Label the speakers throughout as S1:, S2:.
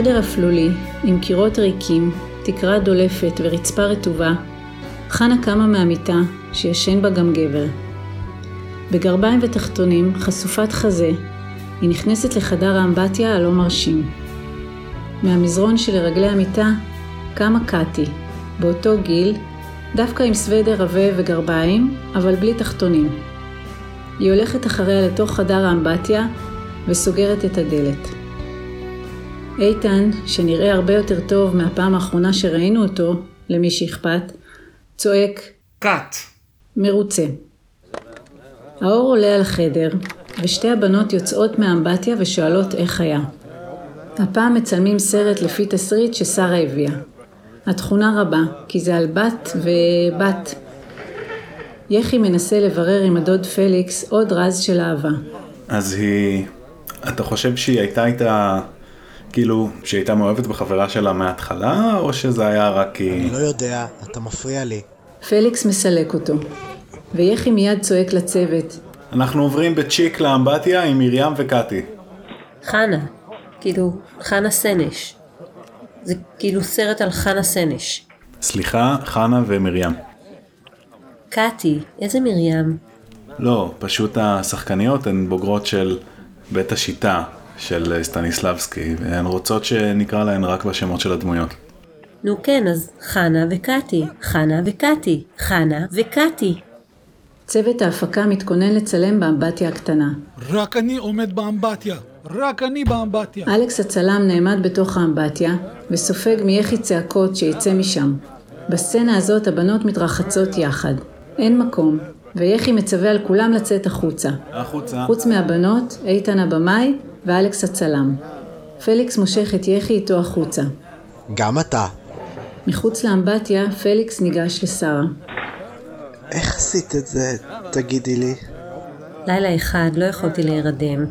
S1: בחדר אפלולי, עם קירות ריקים, תקרה דולפת ורצפה רטובה, חנה קמה מהמיטה, שישן בה גם גבר. בגרביים ותחתונים, חשופת חזה, היא נכנסת לחדר האמבטיה הלא מרשים. מהמזרון שלרגלי המיטה קמה קאטי, באותו גיל, דווקא עם סוודר עבה וגרביים, אבל בלי תחתונים. היא הולכת אחריה לתוך חדר האמבטיה וסוגרת את הדלת. איתן, שנראה הרבה יותר טוב מהפעם האחרונה שראינו אותו, למי שאכפת, צועק
S2: קאט.
S1: מרוצה. האור עולה על החדר, ושתי הבנות יוצאות מהאמבטיה ושואלות איך היה. הפעם מצלמים סרט לפי תסריט ששרה הביאה. התכונה רבה, כי זה על בת ובת. יחי מנסה לברר עם הדוד פליקס עוד רז של אהבה.
S3: אז היא... אתה חושב שהיא הייתה איתה... כאילו, שהיא הייתה מאוהבת בחברה שלה מההתחלה, או שזה היה רק כי...
S4: אני לא יודע, אתה מפריע לי.
S1: פליקס מסלק אותו, ויחי מיד צועק לצוות.
S3: אנחנו עוברים בצ'יק לאמבטיה עם מרים וקטי.
S5: חנה, כאילו, חנה סנש. זה כאילו סרט על חנה סנש.
S3: סליחה, חנה ומרים.
S5: קאטי, איזה מרים?
S3: לא, פשוט השחקניות הן בוגרות של בית השיטה של סטניסלבסקי, והן רוצות שנקרא להן רק בשמות של הדמויות.
S5: נו כן, אז חנה וקאטי, חנה וקאטי, חנה וקאטי.
S1: צוות ההפקה מתכונן לצלם באמבטיה הקטנה.
S2: רק אני עומד באמבטיה. רק אני באמבטיה.
S1: אלכס הצלם נעמד בתוך האמבטיה, וסופג מיחי צעקות שיצא משם. בסצנה הזאת הבנות מתרחצות יחד. אין מקום, ויחי מצווה על כולם לצאת החוצה.
S3: החוצה.
S1: חוץ מהבנות, איתן הבמאי ואלכס הצלם. פליקס מושך את יחי איתו החוצה.
S4: גם אתה.
S1: מחוץ לאמבטיה, פליקס ניגש לשרה.
S4: איך עשית את זה, תגידי לי?
S5: לילה אחד לא יכולתי להירדם,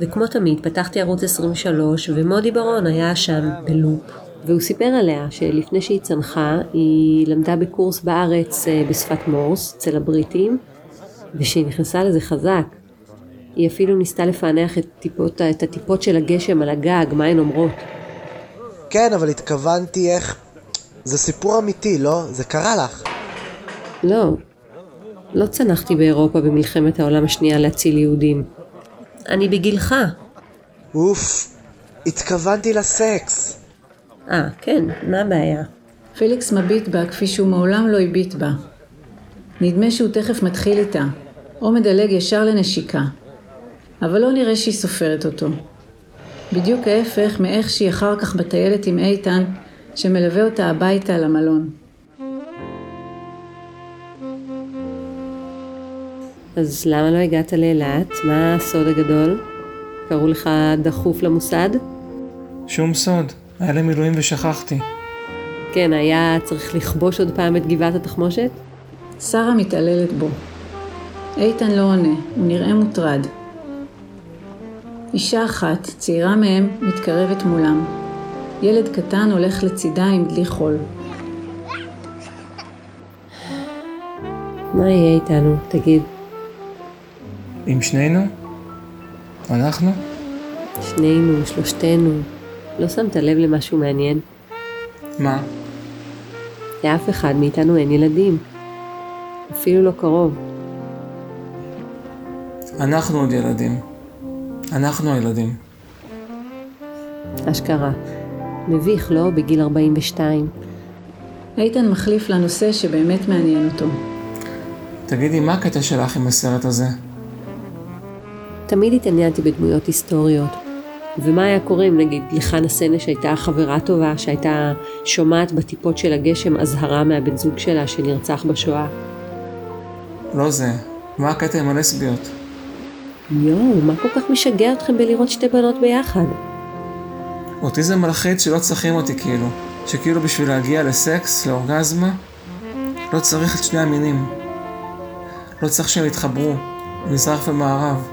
S5: וכמו תמיד פתחתי ערוץ 23 ומודי ברון היה שם בלופ. והוא סיפר עליה שלפני שהיא צנחה היא למדה בקורס בארץ אה, בשפת מורס אצל הבריטים ושהיא נכנסה לזה חזק. היא אפילו ניסתה לפענח את, טיפות, את הטיפות של הגשם על הגג, מה הן אומרות.
S4: כן, אבל התכוונתי איך... זה סיפור אמיתי, לא? זה קרה לך.
S5: לא, לא צנחתי באירופה במלחמת העולם השנייה להציל יהודים. אני בגילך.
S4: אוף, התכוונתי לסקס.
S5: אה, כן, מה הבעיה?
S1: פליקס מביט בה כפי שהוא מעולם לא הביט בה. נדמה שהוא תכף מתחיל איתה, או מדלג ישר לנשיקה. אבל לא נראה שהיא סופרת אותו. בדיוק ההפך מאיך שהיא אחר כך בטיילת עם איתן, שמלווה אותה הביתה למלון.
S5: אז למה לא הגעת לאילת? מה הסוד הגדול? קראו לך דחוף למוסד?
S2: שום סוד. היה לי מילואים ושכחתי.
S5: כן, היה צריך לכבוש עוד פעם את גבעת התחמושת?
S1: שרה מתעללת בו. איתן לא עונה, הוא נראה מוטרד. אישה אחת, צעירה מהם, מתקרבת מולם. ילד קטן הולך לצידה עם דלי חול.
S5: מה יהיה איתנו? תגיד.
S2: עם שנינו? אנחנו?
S5: שנינו, שלושתנו. לא שמת לב למשהו מעניין?
S2: מה?
S5: לאף אחד מאיתנו אין ילדים. אפילו לא קרוב.
S2: אנחנו עוד ילדים. אנחנו הילדים.
S5: אשכרה. מביך, לא? בגיל 42.
S1: איתן מחליף לנושא שבאמת מעניין אותו.
S2: תגידי, מה הקטע שלך עם הסרט הזה?
S5: תמיד התעניינתי בדמויות היסטוריות. ומה היה קורה אם נגיד לחנה סנש הייתה חברה טובה שהייתה שומעת בטיפות של הגשם אזהרה מהבן זוג שלה שנרצח בשואה?
S2: לא זה. מה הקטע עם הלסביות?
S5: יואו, מה כל כך משגע אתכם בלראות שתי בנות ביחד?
S2: אותי זה מלחיץ שלא צריכים אותי כאילו. שכאילו בשביל להגיע לסקס, לאורגזמה, לא צריך את שני המינים. לא צריך שהם יתחברו, מזרח ומערב.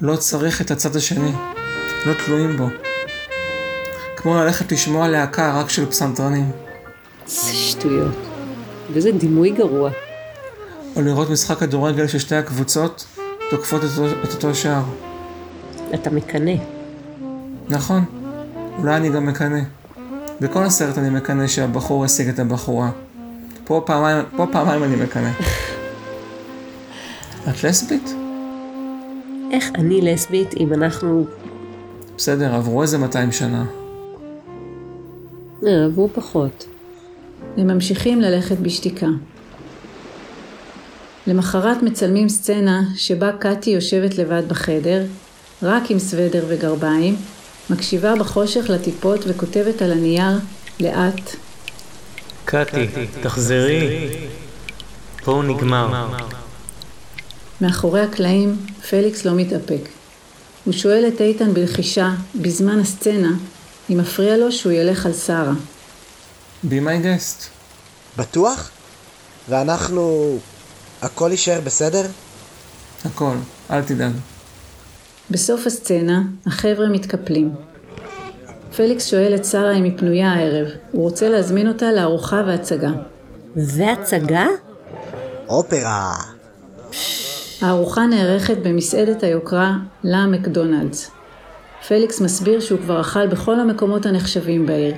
S2: לא צריך את הצד השני. לא תלויים בו. כמו ללכת לשמוע להקה רק של פסנתרנים.
S5: זה שטויות. וזה דימוי גרוע.
S2: או לראות משחק כדורגל של שתי הקבוצות תוקפות את אותו, את אותו שער.
S5: אתה מקנא.
S2: נכון. אולי אני גם מקנא. בכל הסרט אני מקנא שהבחור השיג את הבחורה. פה פעמיים, פה פעמיים אני מקנא. את לסבית?
S5: איך אני לסבית אם אנחנו...
S2: בסדר, עברו איזה 200 שנה.
S5: אה, עברו פחות.
S1: הם ממשיכים ללכת בשתיקה. למחרת מצלמים סצנה שבה קאטי יושבת לבד בחדר, רק עם סוודר וגרביים, מקשיבה בחושך לטיפות וכותבת על הנייר, לאט,
S6: קטי, תחזרי. פה הוא נגמר.
S1: מאחורי הקלעים, פליקס לא מתאפק. הוא שואל את איתן בלחישה, בזמן הסצנה, אם מפריע לו שהוא ילך על שרה.
S2: be my guest.
S4: בטוח? ואנחנו... הכל יישאר בסדר?
S2: הכל, אל תדאג.
S1: בסוף הסצנה, החבר'ה מתקפלים. פליקס שואל את שרה אם היא פנויה הערב, הוא רוצה להזמין אותה לארוחה והצגה.
S5: והצגה?
S4: אופרה.
S1: הארוחה נערכת במסעדת היוקרה לה מקדונלדס. פליקס מסביר שהוא כבר אכל בכל המקומות הנחשבים בעיר,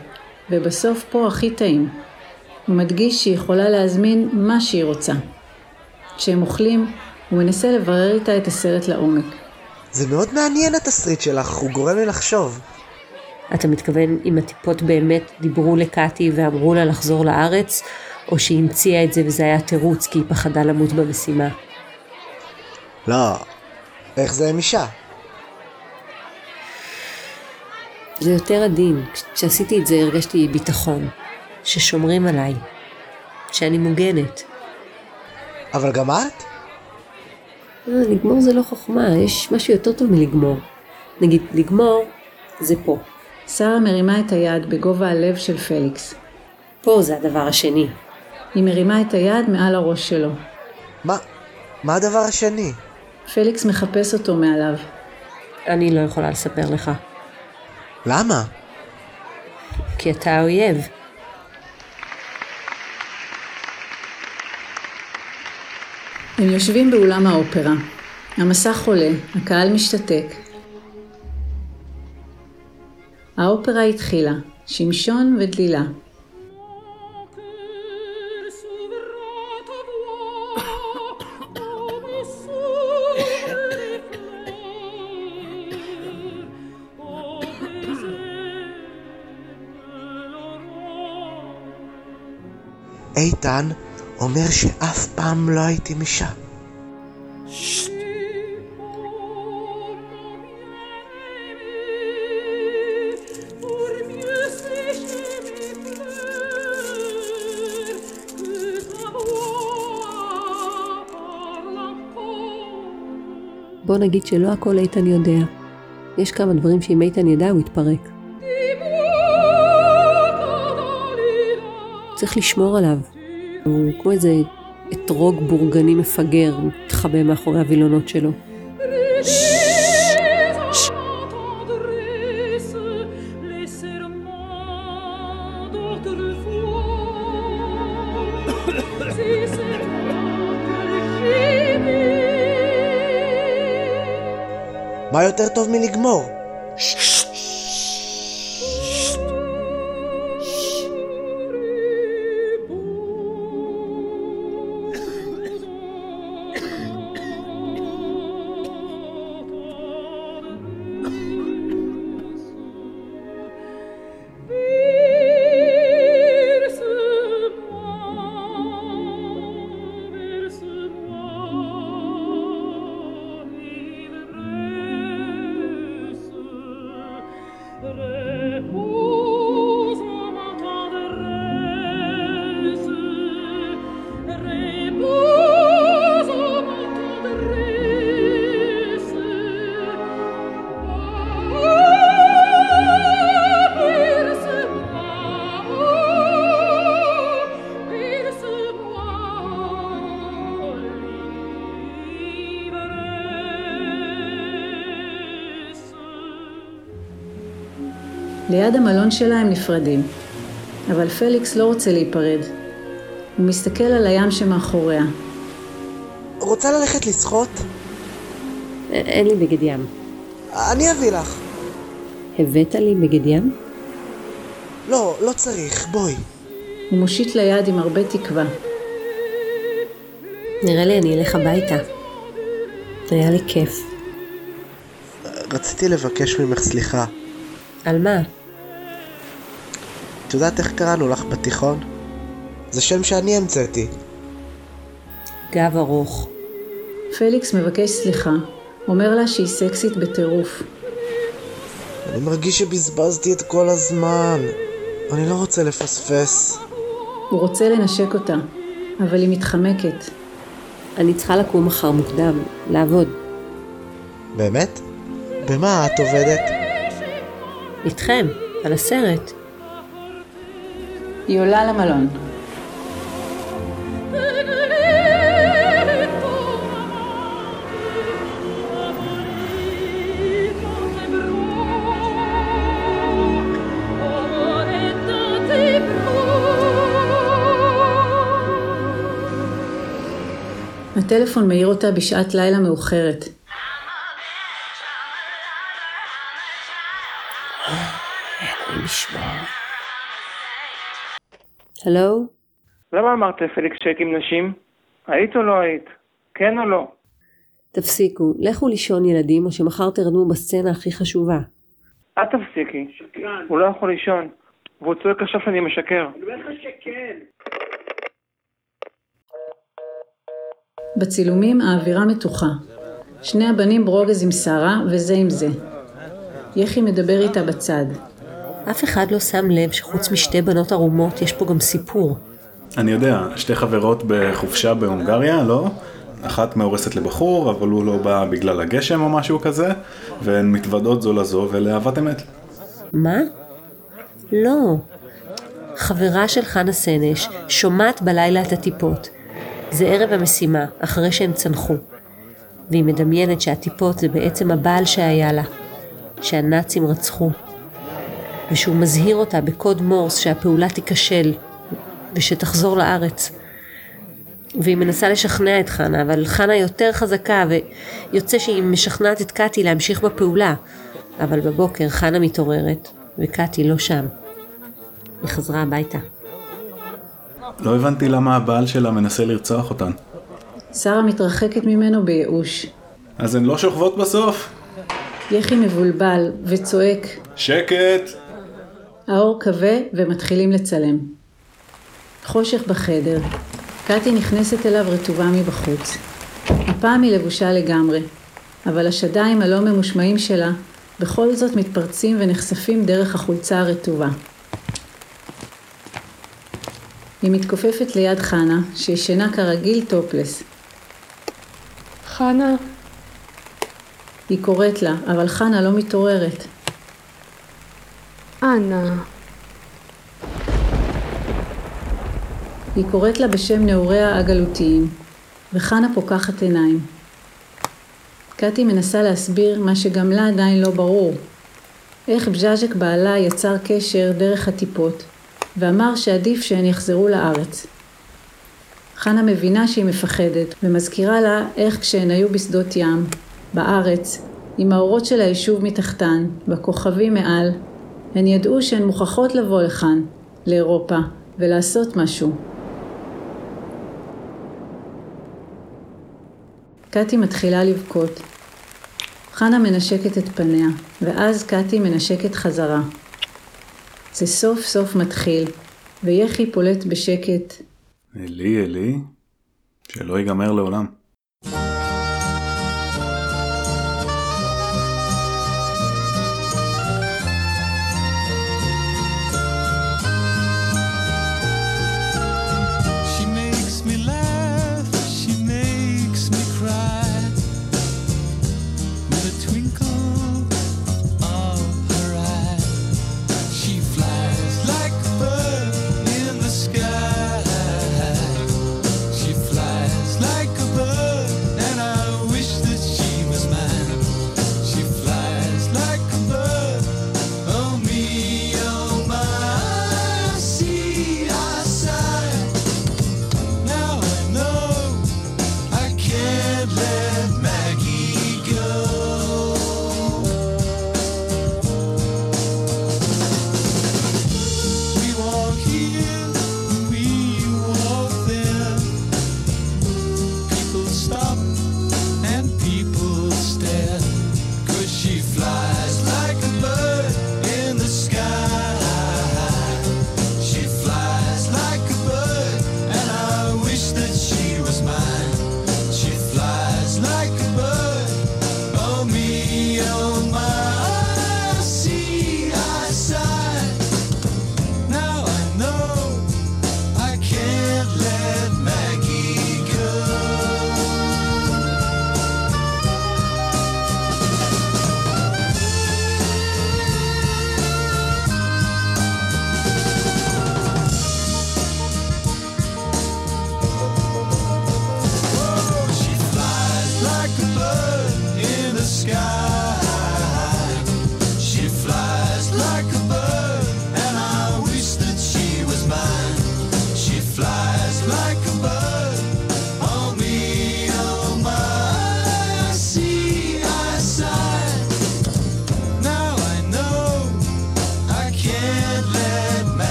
S1: ובסוף פה הכי טעים. הוא מדגיש שהיא יכולה להזמין מה שהיא רוצה. כשהם אוכלים, הוא מנסה לברר איתה את הסרט לעומק.
S4: זה מאוד מעניין התסריט שלך, הוא גורם לי לחשוב.
S5: אתה מתכוון אם הטיפות באמת דיברו לקאטי ואמרו לה לחזור לארץ, או שהיא המציאה את זה וזה היה תירוץ כי היא פחדה למות במשימה?
S4: לא. איך זה עם אישה?
S5: זה יותר עדין. כש- כשעשיתי את זה הרגשתי ביטחון. ששומרים עליי. שאני מוגנת.
S4: אבל גם את?
S5: אה, לגמור זה לא חוכמה, יש משהו יותר טוב מלגמור. נגיד, לגמור זה פה.
S1: שרה מרימה את היד בגובה הלב של פליקס.
S5: פה זה הדבר השני.
S1: היא מרימה את היד מעל הראש שלו.
S4: מה? מה הדבר השני?
S1: פליקס מחפש אותו מעליו.
S5: אני לא יכולה לספר לך.
S4: למה?
S5: כי אתה האויב.
S1: הם יושבים באולם האופרה. המסך עולה, הקהל משתתק. האופרה התחילה, שמשון ודלילה.
S4: איתן אומר שאף פעם לא הייתי אישה.
S5: בוא נגיד שלא הכל איתן יודע. יש כמה דברים שאם איתן ידע הוא יתפרק. צריך לשמור עליו. הוא כמו איזה אתרוג בורגני מפגר, הוא מתחבא מאחורי הווילונות שלו.
S4: מה יותר טוב מלגמור? Oh.
S1: ליד המלון שלה הם נפרדים. אבל פליקס לא רוצה להיפרד. הוא מסתכל על הים שמאחוריה.
S4: רוצה ללכת לשחות?
S5: אין לי בגד ים.
S4: אני אביא לך.
S5: הבאת לי בגד ים?
S4: לא, לא צריך, בואי.
S1: הוא מושיט ליד עם הרבה תקווה.
S5: נראה לי אני אלך הביתה. היה לי כיף.
S4: רציתי לבקש ממך סליחה.
S5: על מה?
S4: את יודעת איך קראנו לך בתיכון? זה שם שאני המצאתי.
S5: גב ארוך.
S1: פליקס מבקש סליחה, אומר לה שהיא סקסית בטירוף.
S4: אני מרגיש שבזבזתי את כל הזמן. אני לא רוצה לפספס.
S1: הוא רוצה לנשק אותה, אבל היא מתחמקת.
S5: אני צריכה לקום מחר מוקדם, לעבוד.
S4: באמת? במה את עובדת?
S5: איתכם, על הסרט.
S1: היא עולה למלון. הטלפון מעיר אותה בשעת לילה מאוחרת.
S5: הלו?
S7: למה אמרת לפליקס שהיית עם נשים? היית או לא היית? כן או לא?
S5: תפסיקו, לכו לישון ילדים, או שמחר תרדמו בסצנה הכי חשובה.
S7: אל תפסיקי. הוא לא יכול לישון. והוא צועק עכשיו שאני משקר.
S1: בצילומים האווירה מתוחה. שני הבנים ברוגז עם שרה וזה עם זה. יחי מדבר איתה בצד.
S5: אף אחד לא שם לב שחוץ משתי בנות ערומות יש פה גם סיפור.
S3: אני יודע, שתי חברות בחופשה בהונגריה, לא? אחת מאורסת לבחור, אבל הוא לא בא בגלל הגשם או משהו כזה, והן מתוודעות זו לזו ולאהבת אמת.
S5: מה? לא. חברה של חנה סנש שומעת בלילה את הטיפות. זה ערב המשימה, אחרי שהם צנחו. והיא מדמיינת שהטיפות זה בעצם הבעל שהיה לה, שהנאצים רצחו. ושהוא מזהיר אותה בקוד מורס שהפעולה תיכשל, ושתחזור לארץ. והיא מנסה לשכנע את חנה, אבל חנה יותר חזקה, ויוצא שהיא משכנעת את קאטי להמשיך בפעולה. אבל בבוקר חנה מתעוררת, וקאטי לא שם. היא חזרה הביתה.
S3: לא הבנתי למה הבעל שלה מנסה לרצוח אותן.
S1: שרה מתרחקת ממנו בייאוש.
S3: אז הן לא שוכבות בסוף?
S1: יחי מבולבל וצועק,
S3: שקט!
S1: האור כבה ומתחילים לצלם. חושך בחדר. קטי נכנסת אליו רטובה מבחוץ. הפעם היא לבושה לגמרי, אבל השדיים הלא ממושמעים שלה בכל זאת מתפרצים ונחשפים דרך החולצה הרטובה. היא מתכופפת ליד חנה, שישנה כרגיל טופלס.
S8: חנה,
S1: היא קוראת לה, אבל חנה לא מתעוררת.
S8: אנה,
S1: היא קוראת לה בשם נעוריה הגלותיים, וחנה פוקחת עיניים. קטי מנסה להסביר מה שגם לה עדיין לא ברור. איך בז'אז'ק בעלה יצר קשר דרך הטיפות, ואמר שעדיף שהן יחזרו לארץ. חנה מבינה שהיא מפחדת, ומזכירה לה איך כשהן היו בשדות ים, בארץ, עם האורות של היישוב מתחתן, בכוכבים מעל, הן ידעו שהן מוכרחות לבוא לכאן, לאירופה, ולעשות משהו. קטי מתחילה לבכות. חנה מנשקת את פניה, ואז קטי מנשקת חזרה. זה סוף סוף מתחיל, ויחי פולט בשקט.
S3: אלי, אלי, שלא ייגמר לעולם.